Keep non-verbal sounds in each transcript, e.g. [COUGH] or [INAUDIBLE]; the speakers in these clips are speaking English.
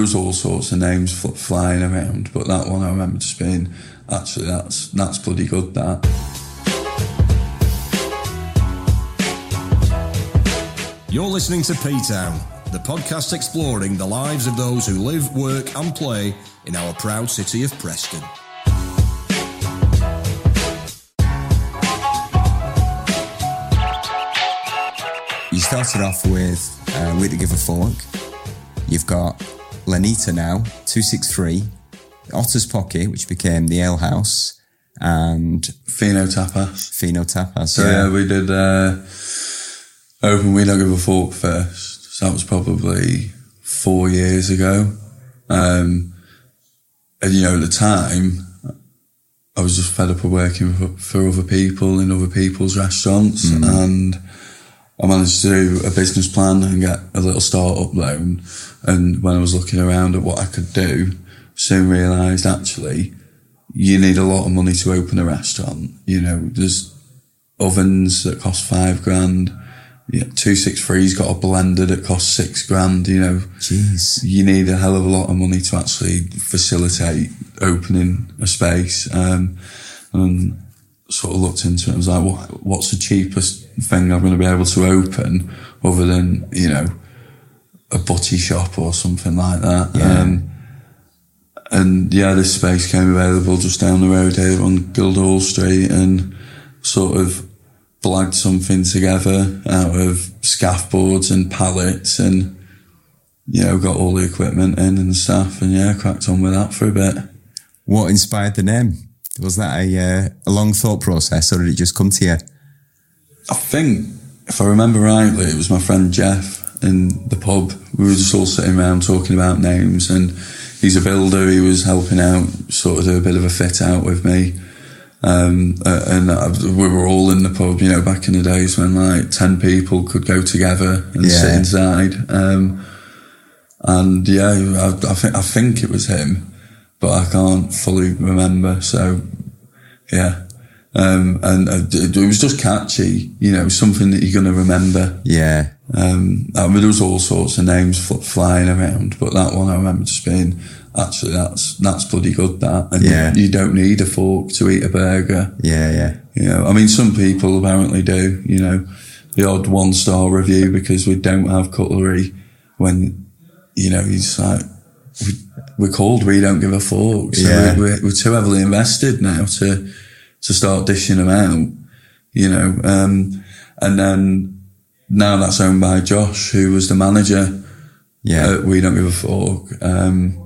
there was all sorts of names fl- flying around, but that one I remember just being actually that's that's bloody good. That. You're listening to P Town, the podcast exploring the lives of those who live, work, and play in our proud city of Preston. You started off with uh, We Don't Give a Fork. You've got Lenita now, 263, Otter's Pocket, which became the Ale House, and Fino Tapas. Fino Tapas. So yeah, we did uh, open We Don't Give a Fork first. So that was probably four years ago. Um, and you know, at the time, I was just fed up of working for, for other people in other people's restaurants, and I managed to do a business plan and get a little startup loan. And when I was looking around at what I could do, soon realised actually you need a lot of money to open a restaurant. You know, there's ovens that cost five grand. Yeah, two six three's got a blender that costs six grand. You know, Jeez. you need a hell of a lot of money to actually facilitate opening a space. Um, and sort of looked into it and was like, what, what's the cheapest thing I'm going to be able to open other than, you know, a butty shop or something like that. Yeah. Um, and yeah, this space came available just down the road here on Guildhall Street and sort of blagged something together out of scaffolds and pallets and, you know, got all the equipment in and stuff and yeah, cracked on with that for a bit. What inspired the name? Was that a, uh, a long thought process or did it just come to you? I think, if I remember rightly, it was my friend Jeff in the pub. We were just all sitting around talking about names, and he's a builder. He was helping out, sort of do a bit of a fit out with me. Um, and uh, we were all in the pub, you know, back in the days when like 10 people could go together and Yeah. sit inside. Um, and yeah, I, I, think, I think it was him, but I can't fully remember. So yeah. Um, and uh, it was just catchy, you know, something that you're going to remember. Yeah. Um, I mean, there was all sorts of names fl- flying around, but that one I remember just being, actually, that's, that's bloody good, that. And Yeah. you, you don't need a fork to eat a burger. Yeah, yeah. You know, I mean, some people apparently do, you know, the odd one star review because we don't have cutlery when, you know, he's like, we, we're called, we don't give a fork. So Yeah. we, we're, we're too heavily invested now to, to start dishing them out, you know, um, and then now that's owned by Josh, who was the manager Yeah. at We Don't Give a Fork. Um,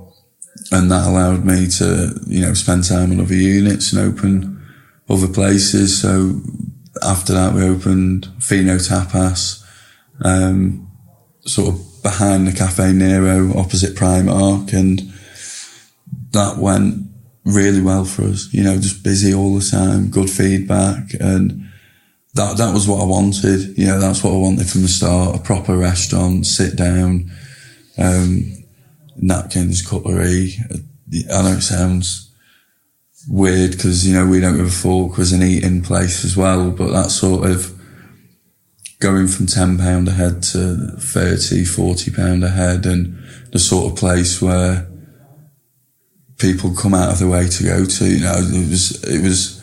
and that allowed me to, you know, spend time on other units and open other places. So after that, we opened Fino Tapas, um, sort of behind the Caffè Nero, opposite Primark, and that went really well for us. You know, just busy all the time, good feedback, and that that was what I wanted. You know, that's what I wanted from the start: a proper restaurant, sit down, um, napkins, cutlery. I know it sounds weird because you know we don't give a fork was an eating place as well, but that sort of going from ten pound a head to 30, 40 pound a head, and the sort of place where people come out of the way to go to. You know, it was it was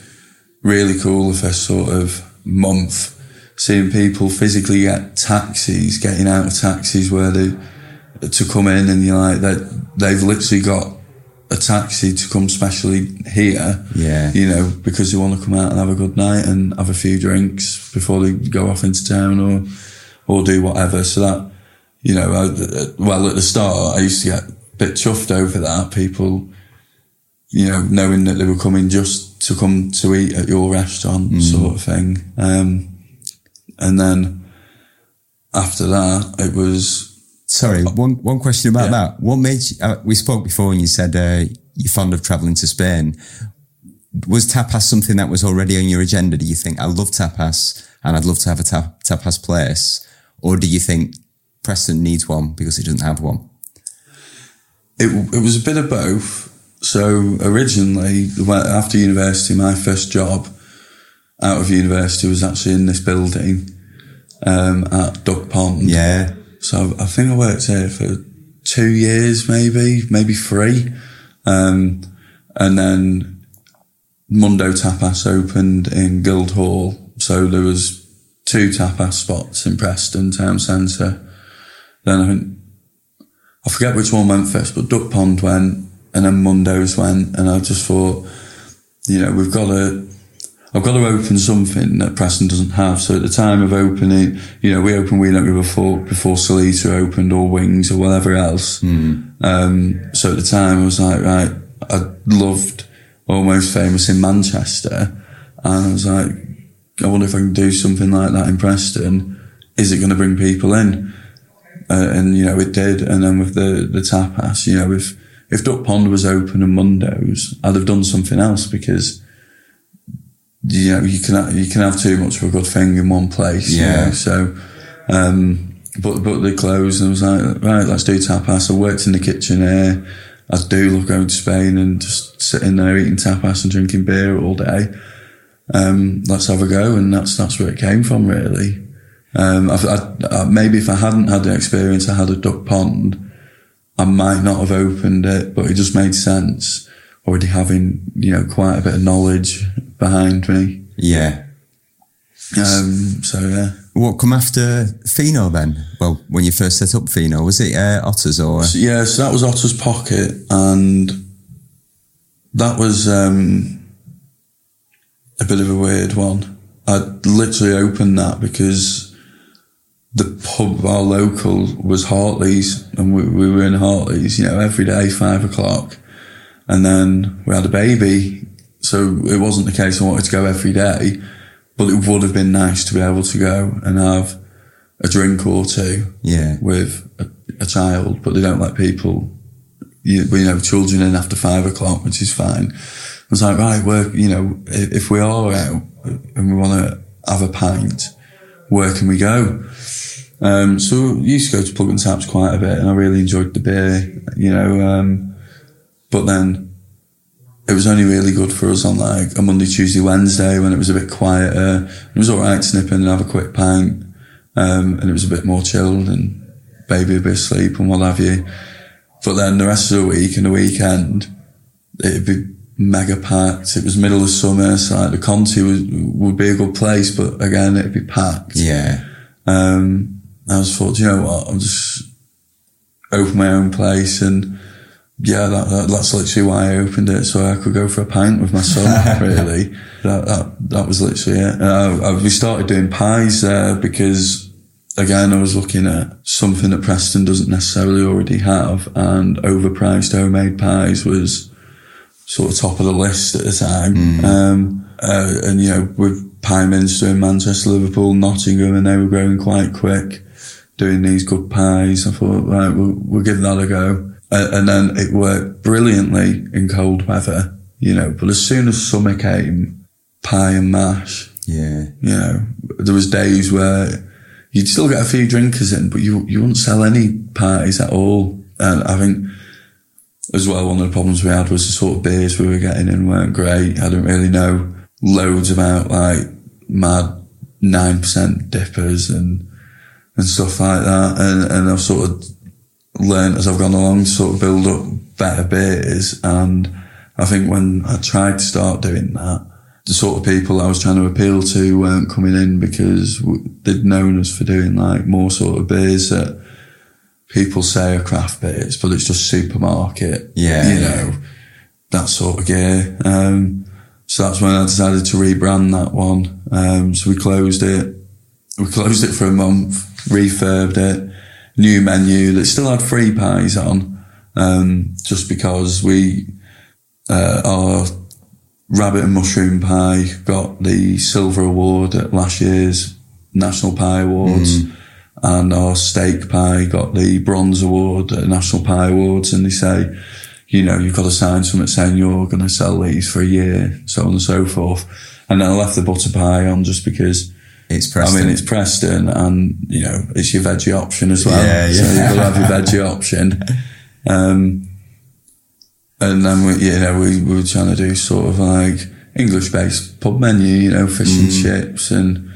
really cool the first sort of month seeing people physically get taxis, getting out of taxis where they to come in and you're like that they've literally got a taxi to come specially here. Yeah. You know, because they want to come out and have a good night and have a few drinks before they go off into town or or do whatever. So that you know, I, uh, well at the start I used to get a bit chuffed over that. People you know, knowing that they were coming just to come to eat at your restaurant sort of thing. Um, and then after that, it was, Sorry, one one question about Yeah. that. What made you, uh, we spoke before and you said uh, you're fond of travelling to Spain. Was tapas something that was already on your agenda? Do you think I love tapas and I'd love to have a ta- tapas place, or do you think Preston needs one because it doesn't have one? it, it was a bit of both. So originally, after university, my first job out of university was actually in this building um, at Duck Pond. Yeah, So I think I worked here for two years, maybe, maybe three. Um, and then Mundo Tapas opened in Guildhall. So there was two tapas spots in Preston Town Centre. Then I think, I forget which one went first, but Duck Pond went and then Mundo's went. And I just thought, you know, we've got to, I've got to open something that Preston doesn't have. So at the time of opening, you know, we opened We Don't give before, before Salita opened or Wings or whatever else. Mm. Um, so at the time I was like, right, I loved Almost Famous in Manchester. And I was like, I wonder if I can do something like that in Preston. Is it going to bring people in? Uh, and, you know, it did. And then with the, the tapas, you know, if, if Duck Pond was open and Mundo's, I'd have done something else because, you know, you can, you can have too much of a good thing in one place. Yeah. You know? So, um, but, but they closed and I was like, right, let's do tapas. I worked in the kitchen here. I do love going to Spain and just sitting there eating tapas and drinking beer all day. Um, let's have a go. And that's, that's where it came from really. Um, I, I, I, maybe if I hadn't had the experience I had at Duck Pond, I might not have opened it, but it just made sense already having, you know, quite a bit of knowledge behind me. Yeah. Um, so yeah. What come after Fino then? Well, when you first set up Fino, was it uh, Otters or? So, yeah, so that was Otter's Pocket and that was, um, a bit of a weird one. I literally opened that because the pub, our local was Hartley's and we, we were in Hartley's, you know, every day, five o'clock. And then we had a baby. So it wasn't the case I wanted to go every day, but it would have been nice to be able to go and have a drink or two Yeah. with a, a child, but they don't let people, you, you know, children in after five o'clock, which is fine. I was like, right, we're, you know, if, if we are out and we want to have a pint, where can we go? Um, so we used to go to Plug and Taps quite a bit and I really enjoyed the beer, you know, um, but then it was only really good for us on like a Monday, Tuesday, Wednesday when it was a bit quieter. It was all right to nip in and have a quick pint. Um, and it was a bit more chilled and baby a bit asleep and what have you. But then the rest of the week and the weekend, it'd be mega packed. It was middle of summer, so like the Conti was, would be a good place, but again, it'd be packed. Yeah. Um, I was thought, you know what, I'll just open my own place and yeah, that, that, that's literally why I opened it, so I could go for a pint with my son, [LAUGHS] really. That, that, that was literally it. And I, I, we started doing pies there because again, I was looking at something that Preston doesn't necessarily already have and overpriced homemade pies was sort of top of the list at the time. Um, uh, and you know, with Pieminister in Manchester, Liverpool, Nottingham, and they were growing quite quick, doing these good pies. I thought, right, we'll, we'll give that a go. Uh, and then it worked brilliantly in cold weather, you know, but as soon as summer came, pie and mash, Yeah. you know, there was days where you'd still get a few drinkers in, but you, you wouldn't sell any pies at all. And I think as well, one of the problems we had was the sort of beers we were getting in weren't great. I didn't really know loads about like mad 9% dippers and, and stuff like that. And, and I've sort of learned as I've gone along to sort of build up better beers. And I think when I tried to start doing that, the sort of people I was trying to appeal to weren't coming in because they'd known us for doing like more sort of beers that people say are craft beers, but it's just supermarket. Yeah, You know, that sort of gear. Um, so that's when I decided to rebrand that one. Um, so we closed it. We closed it for a month, refurbed it, new menu that still had free pies on, um, just because we, uh, our rabbit and mushroom pie got the silver award at last year's National Pie Awards. And our steak pie got the bronze award at National Pie Awards. And they say, you know, you've got to sign something saying you're going to sell these for a year, so on and so forth. And then I left the butter pie on just because It's Preston. I mean, it's Preston and, you know, it's your veggie option as well. Yeah, yeah. So you've got to have your [LAUGHS] veggie option. Um, and then we, you know, we, we were trying to do sort of like English based pub menu, you know, fish and Mm. chips and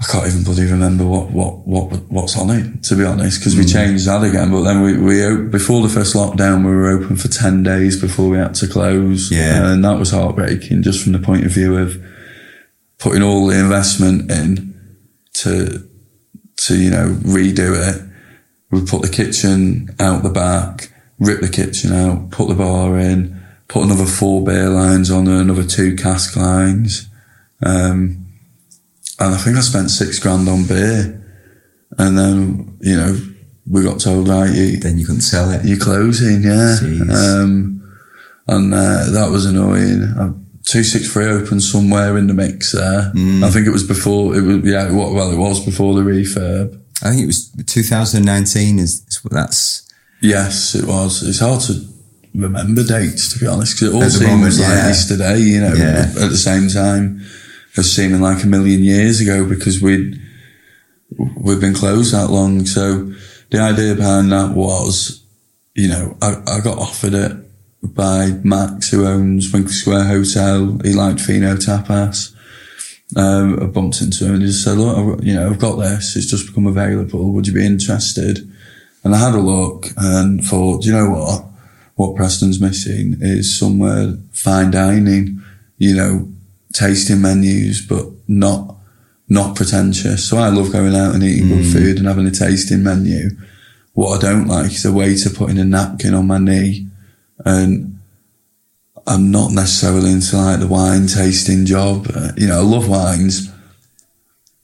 I can't even bloody remember what, what, what, what's on it, to be honest, because we changed that again. But then we, we, before the first lockdown, we were open for 10 days before we had to close. Yeah. And that was heartbreaking just from the point of view of putting all the investment in to, to, you know, redo it. We put the kitchen out the back, rip the kitchen out, put the bar in, put another four beer lines on there, another two cask lines. Um, and I think I spent six grand on beer. And then, you know, we got told, right, you, Then you couldn't sell it. you're closing, yeah. Um, and uh, that was annoying. Uh, 263 opened somewhere in the mix there. Mm. I think it was before, it was, yeah, well, well, it was before the refurb. I think it was 2019 is, is what that's, Yes, it was. It's hard to remember dates, to be honest, because it all seems moment, like yeah. yesterday, you know, Yeah. at the same time, it's seeming like a million years ago because we'd, we've been closed that long. So the idea behind that was, you know, I, I got offered it by Max, who owns Winckley Square Hotel. He liked Fino Tapas. Um, I bumped into him and he said, look, I've, you know, I've got this. It's just become available. Would you be interested? And I had a look and thought, you know what? What Preston's missing is somewhere fine dining, you know, tasting menus, but not, not pretentious. So I love going out and eating good food and having a tasting menu. What I don't like is a waiter putting a napkin on my knee and I'm not necessarily into like the wine tasting job. Uh, you know, I love wines,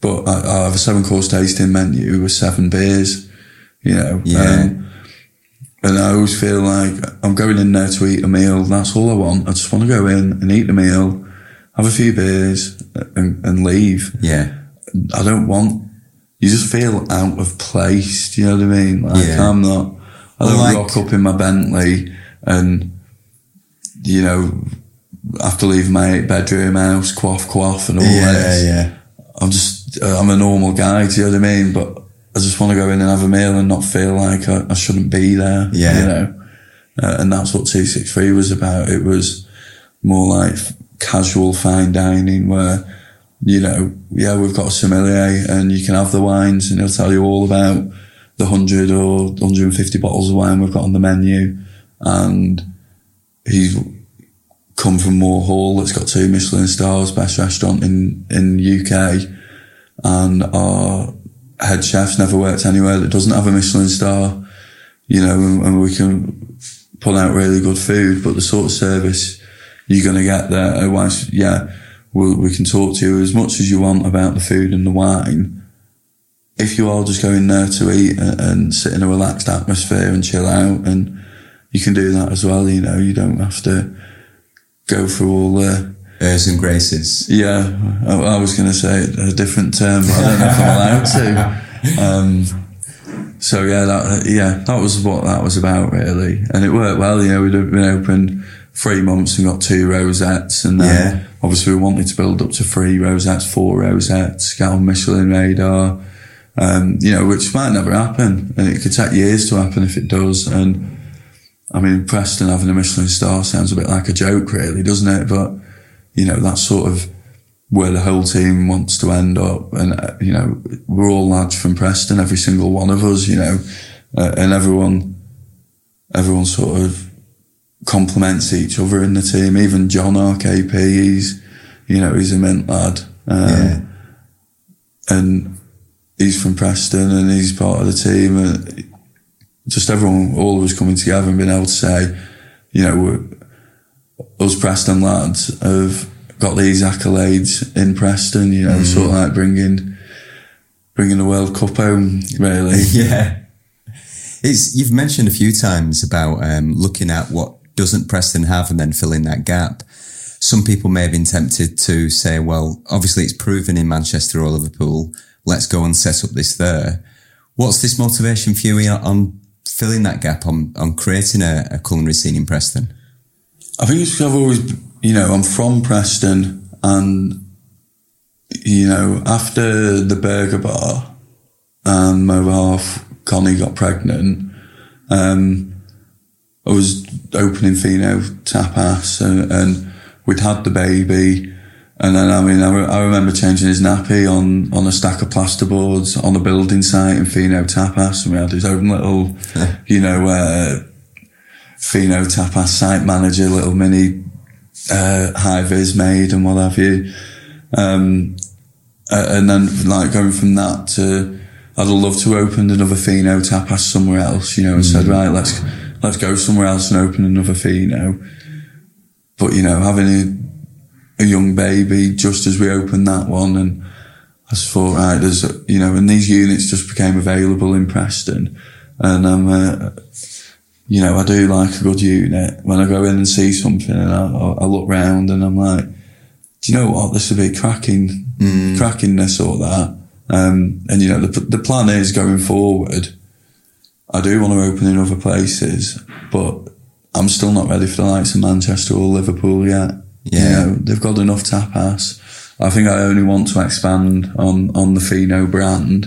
but I, I have a seven course tasting menu with seven beers, you know. Yeah. Um, and I always feel like I'm going in there to eat a meal. That's all I want. I just want to go in and eat the meal, have a few beers and, and leave. yeah. I don't want, you just feel out of place. Do you know what I mean? Like Yeah. I'm not, I don't like- rock up in my Bentley and, you know, after leaving my eight bedroom house, quaff, quaff and all this. yeah. I'm just, uh, I'm a normal guy. Do you know what I mean? But I just want to go in and have a meal and not feel like I, I shouldn't be there. Yeah. You know? Uh, and that's what 263 was about. It was more like casual fine dining where, you know, yeah, we've got a sommelier and you can have the wines and he'll tell you all about the 100 or 150 bottles of wine we've got on the menu. And he's come from Moor Hall that's got two Michelin stars, best restaurant in, in UK. And our head chef's never worked anywhere that doesn't have a Michelin star, you know, and, and we can pull out really good food, but the sort of service you're going to get there, otherwise, yeah, we, we can talk to you as much as you want about the food and the wine. If you are just going there to eat and, and sit in a relaxed atmosphere and chill out, and you can do that as well, you know, you don't have to go through all the, Airs and graces. yeah, I, I was going to say a different term, but I don't know if I'm allowed to. [LAUGHS] Um, so yeah, that yeah, that was what that was about really, and it worked well. You know, we'd been open three months and got two rosettes, and then Yeah. obviously we wanted to build up to three rosettes, four rosettes, get on Michelin radar. Um, you know, which might never happen, and it could take years to happen if it does. And I mean, Preston having a Michelin star sounds a bit like a joke, really, doesn't it? But you know, that's sort of where the whole team wants to end up. And, uh, you know, we're all lads from Preston, every single one of us, you know, uh, and everyone, everyone sort of complements each other in the team. Even John, RKP, KP, he's, you know, he's a mint lad. Um, Yeah. And he's from Preston and he's part of the team. And just everyone, all of us coming together and being able to say, you know, we're, us Preston lads have got these accolades in Preston, you know, sort of like bringing, bringing the World Cup home, really. [LAUGHS] Yeah. It's, you've mentioned a few times about um, looking at what doesn't Preston have and then fill in that gap. Some people may have been tempted to say, well, obviously it's proven in Manchester or Liverpool. Let's go and set up this there. What's this motivation for you on filling that gap, on, on creating a, a culinary scene in Preston? I think it's because I've always, you know, I'm from Preston and, you know, after the burger bar and my half, Connie, got pregnant, um, I was opening Fino Tapas and, and we'd had the baby And then, I mean, I, re- I remember changing his nappy on, on a stack of plasterboards on a building site in Fino Tapas. And we had his own little, [LAUGHS] you know, uh, Fino Tapas site manager, little mini, uh, high vis made and what have you. Um, uh, and then like going from that to, I'd love to open another Fino Tapas somewhere else, you know, and said, right, let's, let's go somewhere else and open another fee. Fino. But, you know, having a, a young baby just as we opened that one and I just thought, right, there's, you know, and these units just became available in Preston. And I'm, uh, you know, I do like a good unit. When I go in and see something and I, I look round and I'm like, do you know what? This would be cracking, cracking this or that. Um, and you know, the, the plan is going forward. I do want to open in other places, but I'm still not ready for the likes of Manchester or Liverpool yet. Yeah. You know, they've got enough tapas. I think I only want to expand on, on the Fino brand.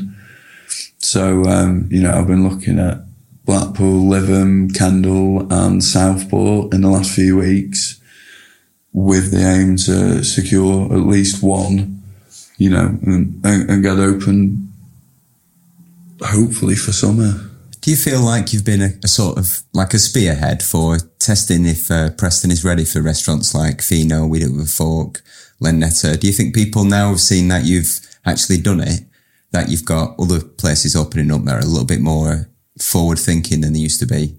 So, um, you know, I've been looking at Blackpool, Lytham, Kendal and Southport in the last few weeks with the aim to secure at least one, you know, and, and, and get open hopefully for summer. Do you feel like you've been a, a sort of like a spearhead for testing if uh, Preston is ready for restaurants like Fino, We Do It With Fork, Lenetta? Do you think people now have seen that you've actually done it, that you've got other places opening up that are a little bit more forward thinking than they used to be?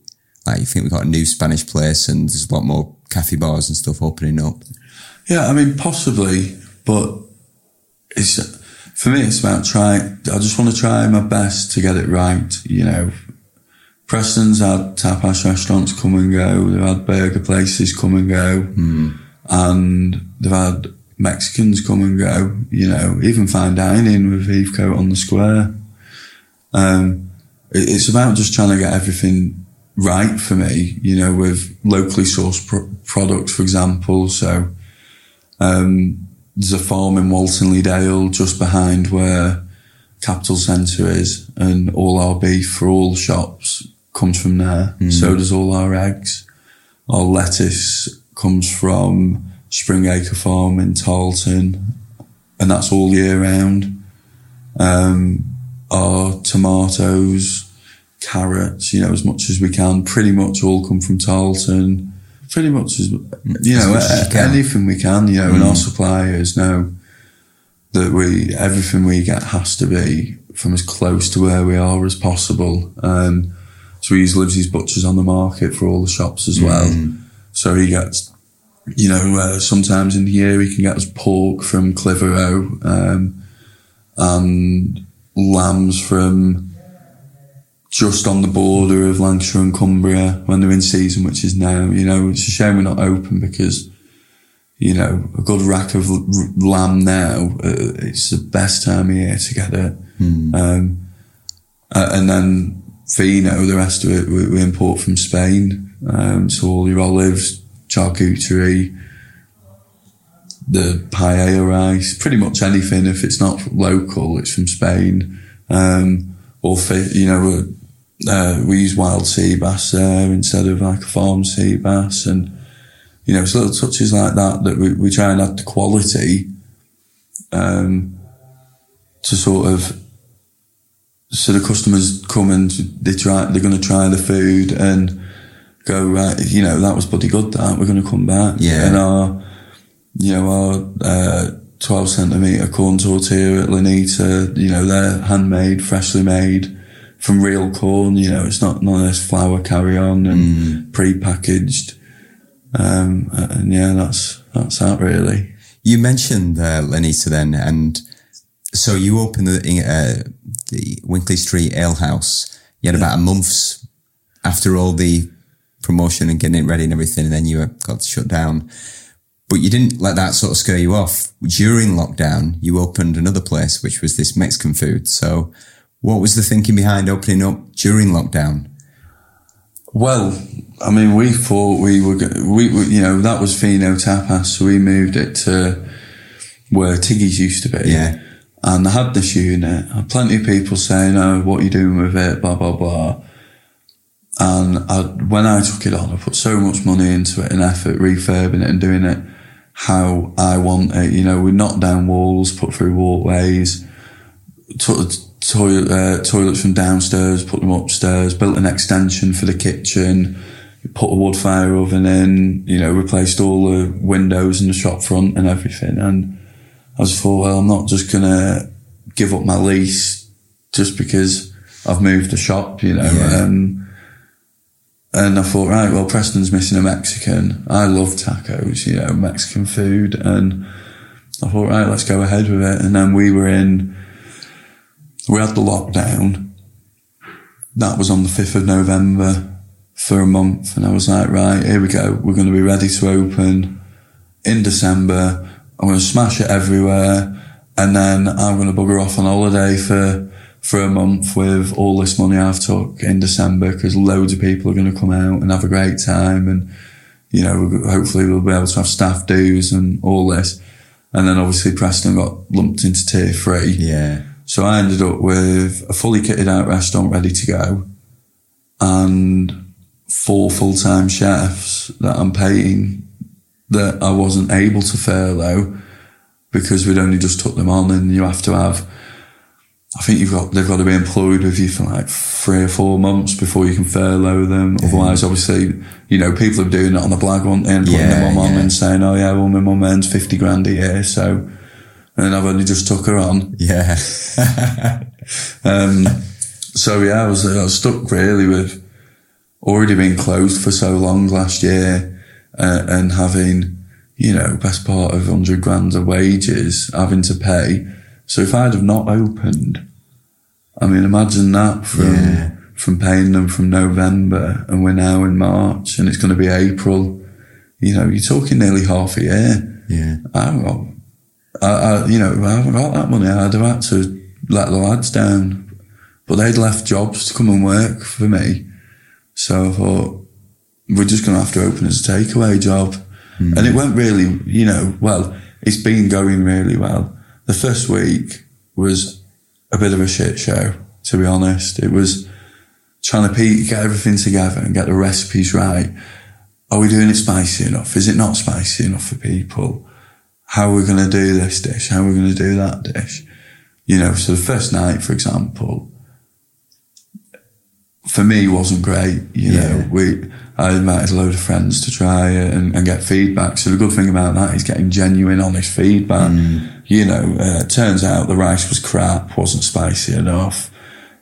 Like you think we've got a new Spanish place and there's a lot more cafe bars and stuff opening up. Yeah, I mean, possibly, but it's for me. It's about trying. I just want to try my best to get it right. You know, Preston's had tapas restaurants come and go. They've had burger places come and go, and they've had Mexicans come and go. You know, even fine dining with Heathcote on the square. Um, it- it's about just trying to get everything right for me. You know, with locally sourced pro- products, for example. So. Um, there's a farm in Walton-le-Dale just behind where Capitol Centre is, and all our beef for all shops comes from there. So does all our eggs. Our lettuce comes from Springacre Farm in Tarleton, and that's all year round. Um, our tomatoes, carrots, you know, as much as we can, pretty much all come from Tarleton. Pretty much as, you know, much as you anything we can, you know, and our suppliers know that we, everything we get has to be from as close to where we are as possible. Um, so he leaves his butchers on the market for all the shops as well. So he gets, you know, uh, sometimes in the year he can get us pork from Clitheroe, um, and lambs from just on the border of Lancashire and Cumbria when they're in season, which is now. You know, it's a shame we're not open because, you know, a good rack of lamb now, uh, it's the best time of year to get it. Um, uh, and then Fino, the rest of it, we, we import from Spain. Um, so all your olives, charcuterie, the paella rice, pretty much anything. If it's not local, it's from Spain. Um, or you know, uh, we use wild sea bass there instead of like a farm sea bass, and you know, it's little touches like that that we, we try and add the quality um, to sort of so the customers come and they try they're going to try the food and go right you know that was bloody good that. We're going to come back. Yeah. and our you know our uh, 12 centimeter corn tortilla at Lanita you know they're handmade freshly made from real corn you know it's not none of this flour carry on and pre-packaged. Um, and yeah that's that's that really. You mentioned uh, Lenita then, and so you opened the uh, the Winckley Street Ale House. You had about a month's after all the promotion and getting it ready and everything, and then you got shut down. But you didn't let that sort of scare you off. During lockdown, you opened another place, which was this Mexican food. So, what was the thinking behind opening up during lockdown? Well, I mean, we thought we were, we, we you know, that was Fino Tapas, so we moved it to where Tiggy's used to be. Yeah. And I had this unit. Had plenty of people saying, oh, what are you doing with it, blah, blah, blah. And I, when I took it on, I put so much money into it and effort, refurbing it and doing it how I want it. You know, we knocked down walls, put through walkways, took toilet, uh, toilets from downstairs, put them upstairs, built an extension for the kitchen, put a wood fire oven in, you know, replaced all the windows in the shop front and everything. And I just thought, well, I'm not just going to give up my lease just because I've moved the shop, you know. Yeah. Um, and I thought, right, well, Preston's missing a Mexican. I love tacos, you know, Mexican food. And I thought, right, let's go ahead with it. And then we were in, we had the lockdown. That was on the 5th of November for a month. And I was like, right, here we go. We're going to be ready to open in December. I'm going to smash it everywhere. And then I'm going to bugger off on holiday for, for a month with all this money I've took in December because loads of people are going to come out and have a great time. And, you know, hopefully we'll be able to have staff dues and all this. And then obviously Preston got lumped into tier three. Yeah. So I ended up with a fully kitted out restaurant ready to go and four full-time chefs that I'm paying that I wasn't able to furlough because we'd only just took them on and you have to have I think you've got they've got to be employed with you for like three or four months before you can furlough them. Otherwise, obviously, you know, people are doing it on the black one and putting Yeah, their mum on yeah. and saying, Oh yeah, well my mum earns fifty grand a year, so and I've only just took her on. Yeah. [LAUGHS] Um, so yeah, I was, I was stuck really with already being closed for so long last year uh, and having, you know, best part of 100 grand of wages having to pay. So if I'd have not opened, I mean, imagine that from, Yeah. from paying them from November and we're now in March and it's going to be April. You know, you're talking nearly half a year. yeah. I haven't got, I, I, you know, I haven't got that money. I'd have had to let the lads down. But they'd left jobs to come and work for me. So I thought, we're just going to have to open as a takeaway job. Hmm. And it went really, you know, well, it's been going really well. The first week was a bit of a shit show, to be honest. It was trying to get everything together and get the recipes right. Are we doing it spicy enough? Is it not spicy enough for people? How are we going to do this dish? How are we going to do that dish? You know, so the first night, for example, for me wasn't great. You Yeah. know, we, I invited a load of friends to try and, and get feedback. So the good thing about that is getting genuine, honest feedback. You know, uh, turns out the rice was crap, wasn't spicy enough.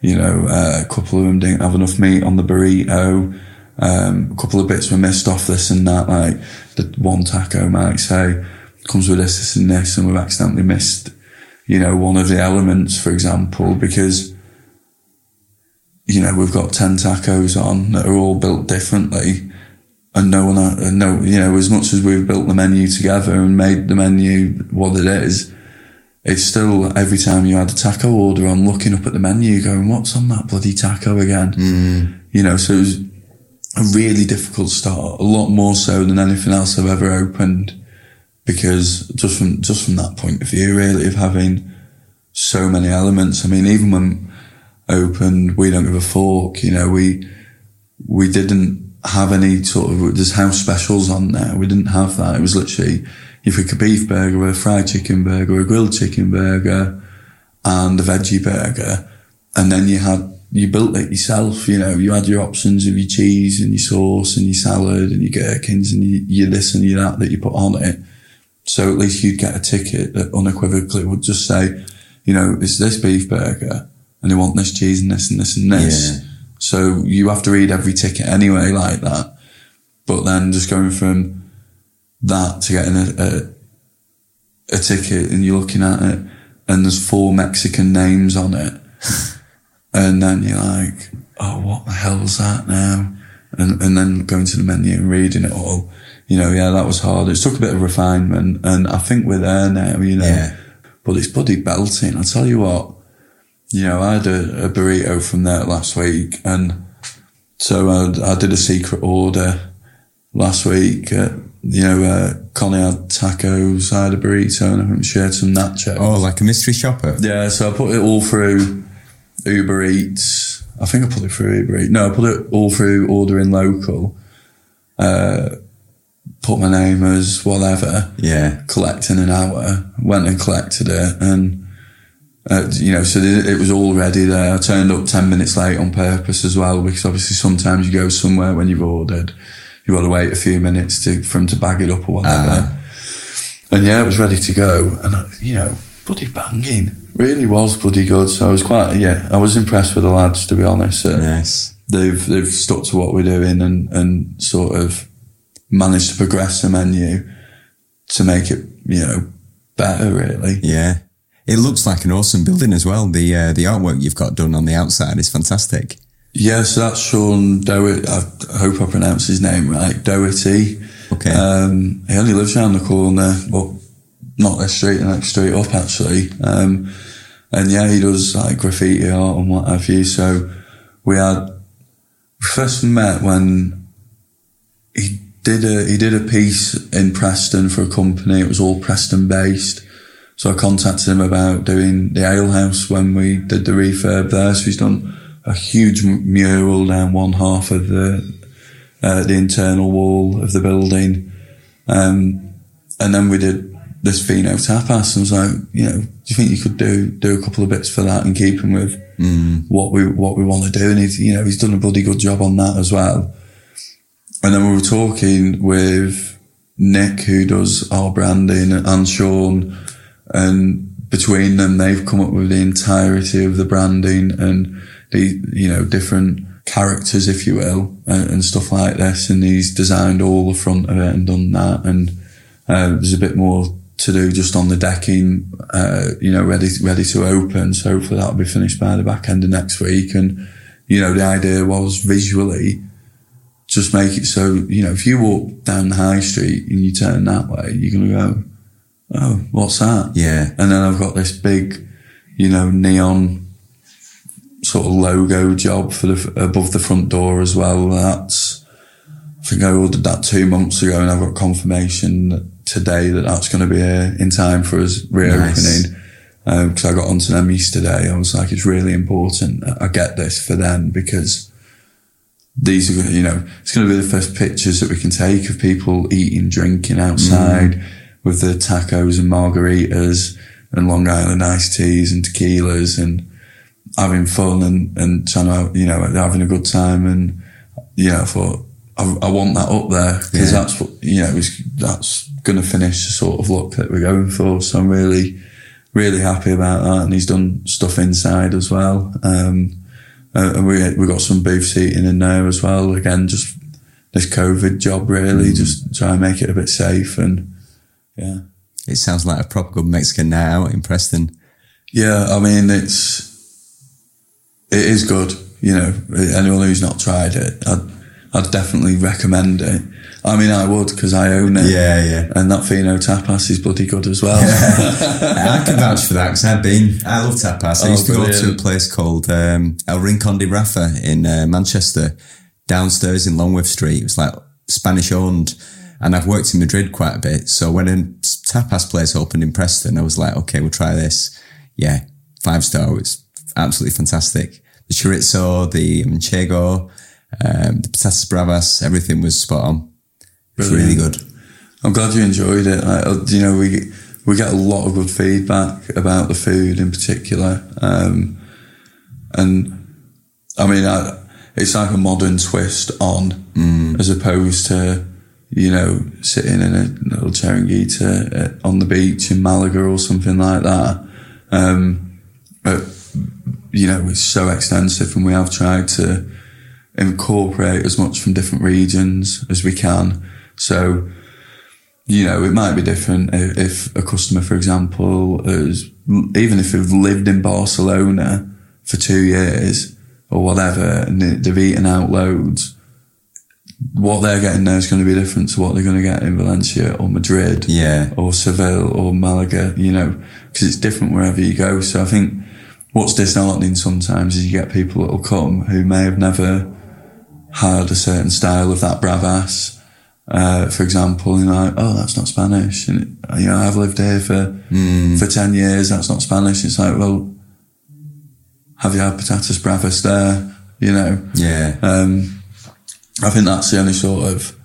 You know, uh, a couple of them didn't have enough meat on the burrito. Um, a couple of bits were missed off this and that. Like the one taco might say comes with this, this and this, and we've accidentally missed, you know, one of the elements, for example, because you know, we've got 10 tacos on that are all built differently. And no one, uh, no, you know, as much as we've built the menu together and made the menu what it is, it's still every time you had a taco order, I'm looking up at the menu going, what's on that bloody taco again? You know, so it was a really difficult start, a lot more so than anything else I've ever opened because just from, just from that point of view, really, of having so many elements. I mean, even when opened, we don't give a fork, you know, we, we didn't have any sort of, there's house specials on there. We didn't have that. It was literally, you pick a beef burger, a fried chicken burger, a grilled chicken burger, and a veggie burger. And then you had, you built it yourself, you know, you had your options of your cheese and your sauce and your salad and your gherkins and your, your this and your that that you put on it. So at least you'd get a ticket that unequivocally would just say, you know, it's this beef burger and they want this cheese and this and this and this. Yeah. So you have to read every ticket anyway like that. But then just going from that to getting a, a, a ticket and you're looking at it and there's four Mexican names on it. [LAUGHS] and then you're like, oh, what the hell's that now? And, and then going to the menu and reading it all. You know, yeah, that was hard. It took a bit of refinement and I think we're there now, you know. Yeah. But it's bloody belting. I'll tell you what, you know, I had a, a burrito from there last week and so I, I did a secret order last week. Uh, you know, uh, Connie had tacos, I had a burrito and I think shared some nachos. Oh, like a mystery shopper. Yeah, so I put it all through Uber Eats. I think I put it through Uber Eats. No, I put it all through ordering local. Uh, put my name as whatever, Yeah. collect in an hour, went and collected it and, uh, you know, so it, it was all ready there. I turned up 10 minutes late on purpose as well, because obviously sometimes you go somewhere when you've ordered, you've got to wait a few minutes to, for them to bag it up or whatever. And yeah, it was ready to go. And, I, you know, bloody banging. Really was bloody good. So I was quite, yeah, I was impressed with the lads, to be honest. Uh, Nice. they've they've stuck to what we're doing and and sort of managed to progress the menu to make it you know better really Yeah. It looks like an awesome building as well. The uh, the artwork you've got done on the outside is fantastic. yeah so that's Sean Doherty I hope I pronounce his name right Doherty Okay. um, he only lives around the corner but not this street the next street up actually um, and yeah he does like graffiti art and what have you so we had we first met when he did a he did a piece in Preston for a company. It was all Preston based. So I contacted him about doing the ale house when we did the refurb there. So he's done a huge mural down one half of the uh, the internal wall of the building. Um, and then we did this Fino tapas. And I was like, you know, do you think you could do do a couple of bits for that and keep him with what we what we want to do? And he's you know he's done a bloody good job on that as well. And then we were talking with Nick, who does our branding, and Sean, and between them, they've come up with the entirety of the branding and the, you know, different characters, if you will, and, and stuff like this. And he's designed all the front of it and done that. And uh, there's a bit more to do just on the decking, uh, you know, ready ready to open. So hopefully that'll be finished by the back end of next week. And you know, the idea was visually just make it so, you know, if you walk down the high street and you turn that way, you're to go, oh, what's that? Yeah. And then I've got this big, you know, neon sort of logo job for the, above the front door as well. That's, I think I ordered that two months ago and I've got confirmation that today that that's going to be here in time for us reopening. Nice. Um, because I got onto them yesterday. I was like, it's really important. that I get this for them because these are, you know, it's going to be the first pictures that we can take of people eating, drinking mm. outside with the tacos and margaritas and Long Island iced teas and tequilas and having fun and, and trying to, you know, having a good time. And, you know, I thought, I, I want that up there because Yeah. that's what, you know, it's, that's going to finish the sort of look that we're going for. So I'm really, really happy about that. And he's done stuff inside as well. Um, uh, and we we got some booth seating in there as well. Again, just this COVID job really, just try and make it a bit safe and yeah. It sounds like a proper good Mexican night out in Preston. Yeah, I mean it's it is good. You know, anyone who's not tried it, I'd I'd definitely recommend it. I mean, I would because I own it. Yeah, yeah. And that Fino tapas is bloody good as well. [LAUGHS] I can vouch for that because I've been. I love tapas. I Oh, used to go to a place called um, El Rincon de Rafa in uh, Manchester, downstairs in Longworth Street. It was like Spanish owned, and I've worked in Madrid quite a bit. So when a tapas place opened in Preston, I was like, okay, we'll try this. Yeah, five star. It's absolutely fantastic. The chorizo, the manchego, um, the patatas bravas, everything was spot on. It's really good. I'm glad you enjoyed it. Like, uh, you know, we we get a lot of good feedback about the food in particular, um, and I mean, I, it's like a modern twist on, as opposed to you know sitting in a little chiringuita uh, on the beach in Malaga or something like that. Um, but you know, it's so extensive, and we have tried to incorporate as much from different regions as we can. So, you know, it might be different if, if a customer, for example, is even if they've lived in Barcelona for two years or whatever, and they've eaten out loads. What they're getting there is going to be different to what they're going to get in Valencia or Madrid Yeah. or Seville or Malaga, you know, because it's different wherever you go. So I think what's disheartening sometimes is you get people that will come who may have never had a certain style of that bravas, uh, for example, and like, oh, that's not Spanish. And, you know, I've lived here for, for 10 years, that's not Spanish. It's like, well, have you had patatas bravas there? You know, Yeah. um, I think that's the only sort of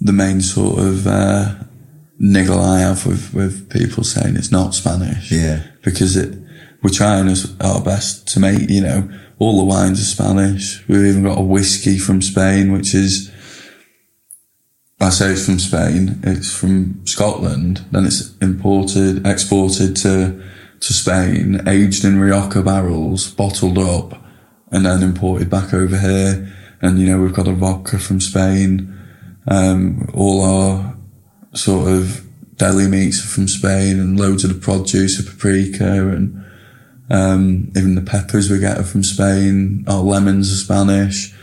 the main sort of uh, niggle I have with, with people saying it's not Spanish. Yeah. Because it, we're trying as our best to make, you know, all the wines are Spanish. We've even got a whiskey from Spain, which is, I say it's from Spain, it's from Scotland, then it's imported, exported to, to Spain, aged in Rioja barrels, bottled up, and then imported back over here. And, you know, we've got a vodka from Spain. Um, all our sort of deli meats are from Spain and loads of the produce of paprika and, um, even the peppers we get are from Spain. Our lemons are Spanish.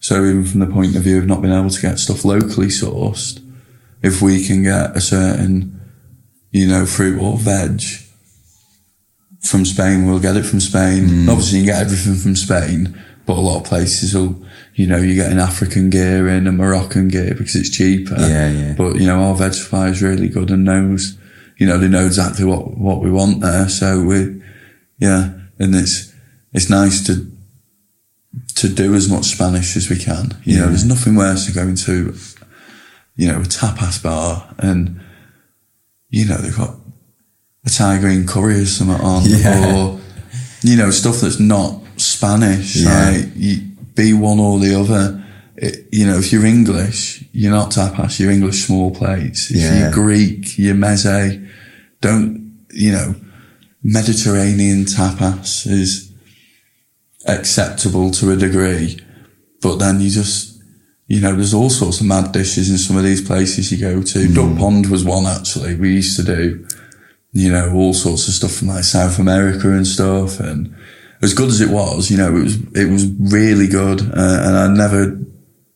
So even from the point of view of not being able to get stuff locally sourced, if we can get a certain, you know, fruit or veg from Spain, we'll get it from Spain. Obviously you can get everything from Spain, but a lot of places will, you know, you get an African gear in, a Moroccan gear because it's cheaper. Yeah, yeah. But, you know, our veg supply is really good and knows, you know, they know exactly what, what we want there. So we, yeah, and it's, it's nice to, to do as much Spanish as we can. You know, there's nothing worse than going to, you know, a tapas bar and, you know, they've got a Thai green curry or something on, [LAUGHS] Yeah. or, you know, stuff that's not Spanish. Yeah. Like, you, be one or the other. It, you know, if you're English, you're not tapas, you're English small plates. If Yeah. you're Greek, you're meze. Don't, you know, Mediterranean tapas is acceptable to a degree, but then you just, you know, there's all sorts of mad dishes in some of these places you go to. Mm. Duck Pond was one actually. We used to do, you know, all sorts of stuff from like South America and stuff. And as good as it was, you know, it was, it was really good. Uh, and I never,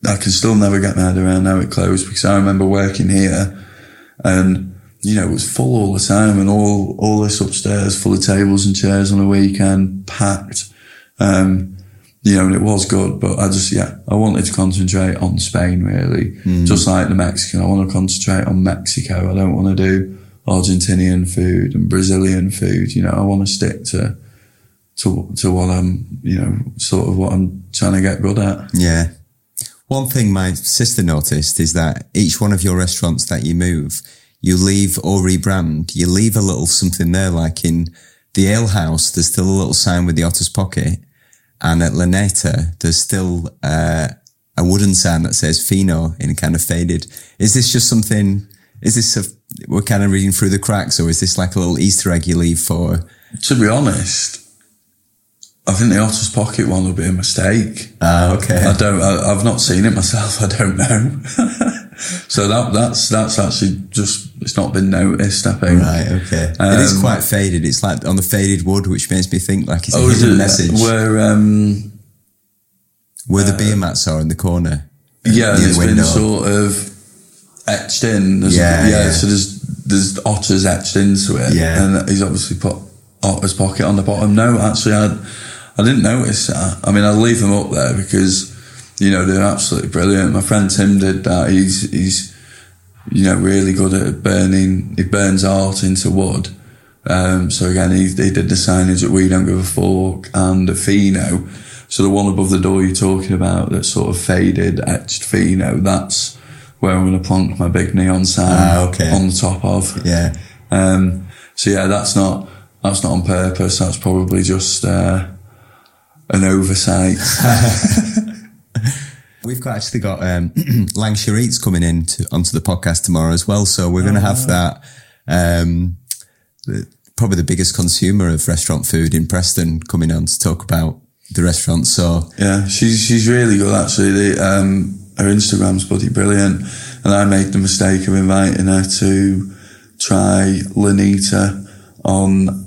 I can still never get my head around how it closed because I remember working here and, you know, it was full all the time and all, all this upstairs full of tables and chairs on a weekend, packed. Um, you know, and it was good, but I just, yeah, I wanted to concentrate on Spain really. Just like the Mexican, I want to concentrate on Mexico. I don't want to do Argentinian food and Brazilian food. You know, I want to stick to, to, to what I'm, you know, sort of what I'm trying to get good at. Yeah. One thing my sister noticed is that each one of your restaurants that you move, you leave or rebrand, you leave a little something there. Like in the Ale House, there's still a little sign with the Otter's Pocket. And at Lanita, there's still uh, a wooden sign that says Fino in kind of faded. Is this just something, is this a, we're kind of reading through the cracks or is this like a little Easter egg you leave for? To be honest, I think the Otter's Pocket one will be a mistake. Ah, okay. I don't. I, I've not seen it myself. [LAUGHS] I don't know. so that that's that's actually just it's not been noticed. I think. Right, okay. it is Um, quite faded. It's like on the faded wood, which makes me think like it's a Oh, hidden it message. where? Um, Where the beer mats are in the corner. yeah, it's been sort of etched in. There's, Yeah, yeah, yeah. So there's there's otters etched into it. Yeah. and he's obviously put Otter's Pocket on the bottom. No, actually, I I didn't notice that. I mean, I'll leave them up there because you know they're absolutely brilliant. My friend Tim did that. He's he's you know really good at burning. He burns art into wood. Um, so again, he, he did the signage that We Don't Give a Fork and a Fino. So the one above the door you're talking about, that sort of faded, etched Fino, that's where I'm going to plonk my big neon sign Ah, okay. on the top of. Yeah. Um, so yeah, that's not that's not on purpose. That's probably just uh, an oversight. [LAUGHS] We've got actually got um, [CLEARS THROAT] Lancashire Eats coming in to, onto the podcast tomorrow as well. So we're going to have that. Um, the, probably the biggest consumer of restaurant food in Preston coming on to talk about the restaurant. So Yeah, she's she's really good actually. The, um, her Instagram's bloody brilliant, and I made the mistake of inviting her to try Lanita on.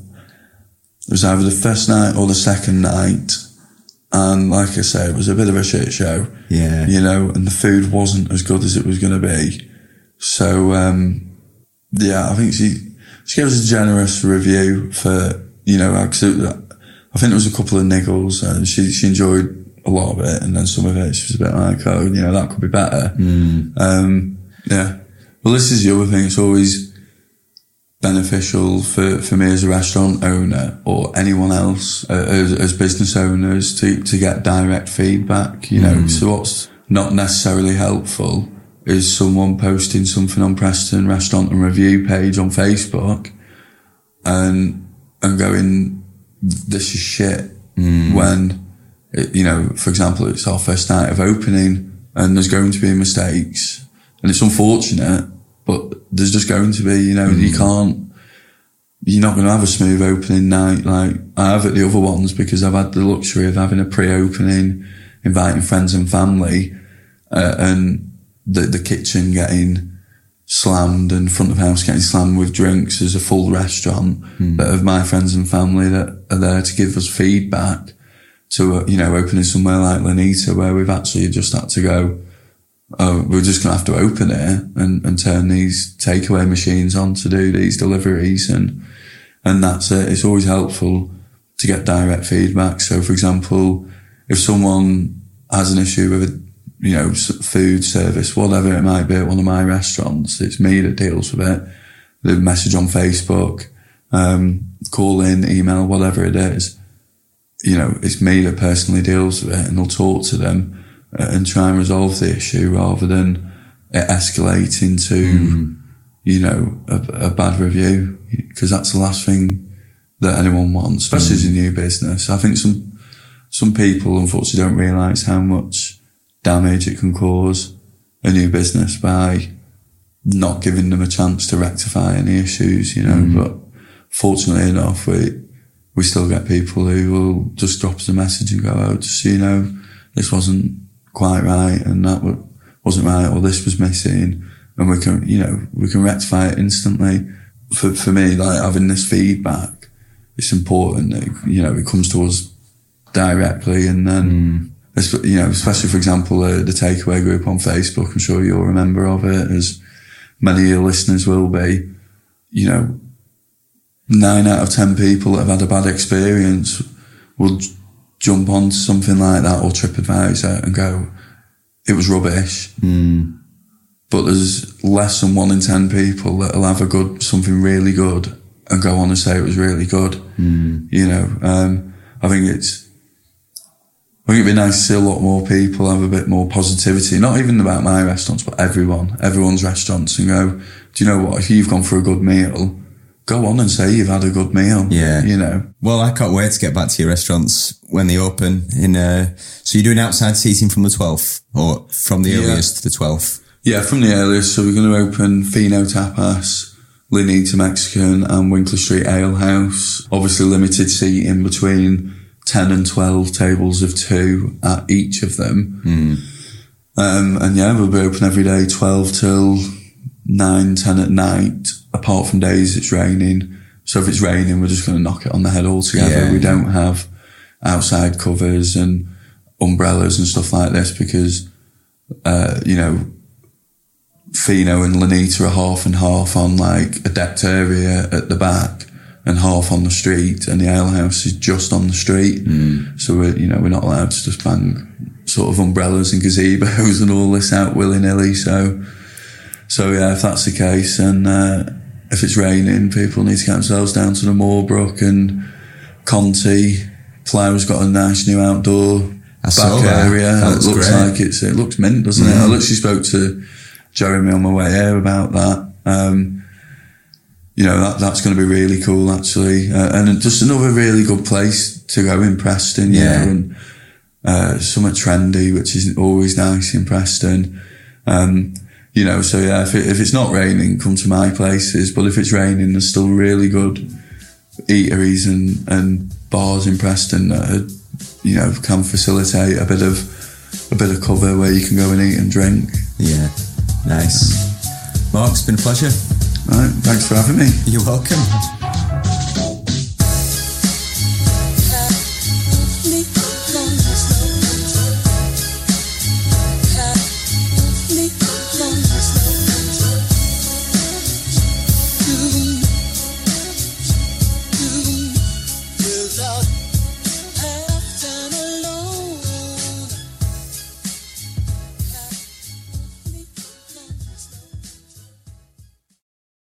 It was either the first night or the second night, and like I say, it was a bit of a shit show. Yeah. you know, and the food wasn't as good as it was going to be. So um, yeah, I think she she gave us a generous review for you know, I think there was a couple of niggles, and she she enjoyed a lot of it, and then some of it she was a bit like, oh, you know, that could be better. Um, yeah. Well, this is the other thing. It's always beneficial for, for me as a restaurant owner or anyone else uh, as, as business owners to, to get direct feedback, you know, so what's not necessarily helpful is someone posting something on Preston Restaurant and Review page on Facebook and, and going, this is shit. When, it, you know, for example, it's our first night of opening and there's going to be mistakes and it's unfortunate, but there's just going to be, you know, you can't, you're not going to have a smooth opening night like I have at the other ones because I've had the luxury of having a pre-opening, inviting friends and family, uh, and the the kitchen getting slammed and front of house getting slammed with drinks as a full restaurant. But of my friends and family that are there to give us feedback to uh, you know opening somewhere like Lanita where we've actually just had to go oh, we're just going to have to open it and, and turn these takeaway machines on to do these deliveries. And, and that's it. It's always helpful to get direct feedback. So, for example, if someone has an issue with a, you know, food service, whatever it might be at one of my restaurants, it's me that deals with it. The message on Facebook, um, call in, email, whatever it is. You know, it's me that personally deals with it and I'll talk to them Uh, and try and resolve the issue rather than it escalating to, hmm. you know, a, a bad review. Because that's the last thing that anyone wants, especially as a hmm. new business. I think some, some people unfortunately don't realise how much damage it can cause a new business by not giving them a chance to rectify any issues, you know, hmm. but fortunately enough, we, we still get people who will just drop us a message and go, oh, just so you know, this wasn't quite right and that wa- wasn't right or this was missing. And we can, you know, we can rectify it instantly. For, for me, like having this feedback, it's important that, you know, it comes to us directly and then, esp- you know, especially for example, uh, the takeaway group on Facebook, I'm sure you're a member of it as many of your listeners will be, you know, nine out of ten people that have had a bad experience will jump on something like that or TripAdvisor and go, it was rubbish. But there's less than one in ten people that'll have a good, something really good and go on and say it was really good. You know, um, I think it's, I think it'd be nice to see a lot more people have a bit more positivity, not even about my restaurants, but everyone, everyone's restaurants and go, do you know what? If you've gone for a good meal, go on and say you've had a good meal. Yeah. You know, Well, I can't wait to get back to your restaurants when they open. In uh, so you're doing outside seating from the 12th or from the Yeah. earliest to the 12th. Yeah, from the earliest. So we're going to open Fino Tapas, Lanita Mexican, and Winckley Street Ale House. Obviously, limited seating between 10 and 12 tables of two at each of them. Um, and yeah, we'll be open every day, 12 till 9, 10 at night, apart from days it's raining. So if it's raining, we're just going to knock it on the head altogether. Yeah. we don't have outside covers and umbrellas and stuff like this because, uh, you know, Fino and Lanita are half and half on like a decked area at the back and half on the street and the ale house is just on the street. So we're, you know, we're not allowed to just bang sort of umbrellas and gazebos and all this out willy nilly. So, so yeah, if that's the case and, uh, if it's raining, people need to get themselves down to the Moorbrook and Conti. Plough's got a nice new outdoor I back area. That It looks great. like it's, it looks mint, doesn't it? I literally spoke to Jeremy on my way here about that. Um, you know, that, that's going to be really cool actually. Uh, and just another really good place to go in Preston, you Yeah. know, and, uh, somewhat trendy, which is always nice in Preston. Um, you know, so yeah, if, it, if it's not raining, come to my places. But if it's raining, there's still really good eateries and, and bars in Preston that are, you know, can facilitate a bit of, a bit of cover where you can go and eat and drink. Yeah, nice. Mark, it's been a pleasure. Right. Thanks for having me. You're welcome.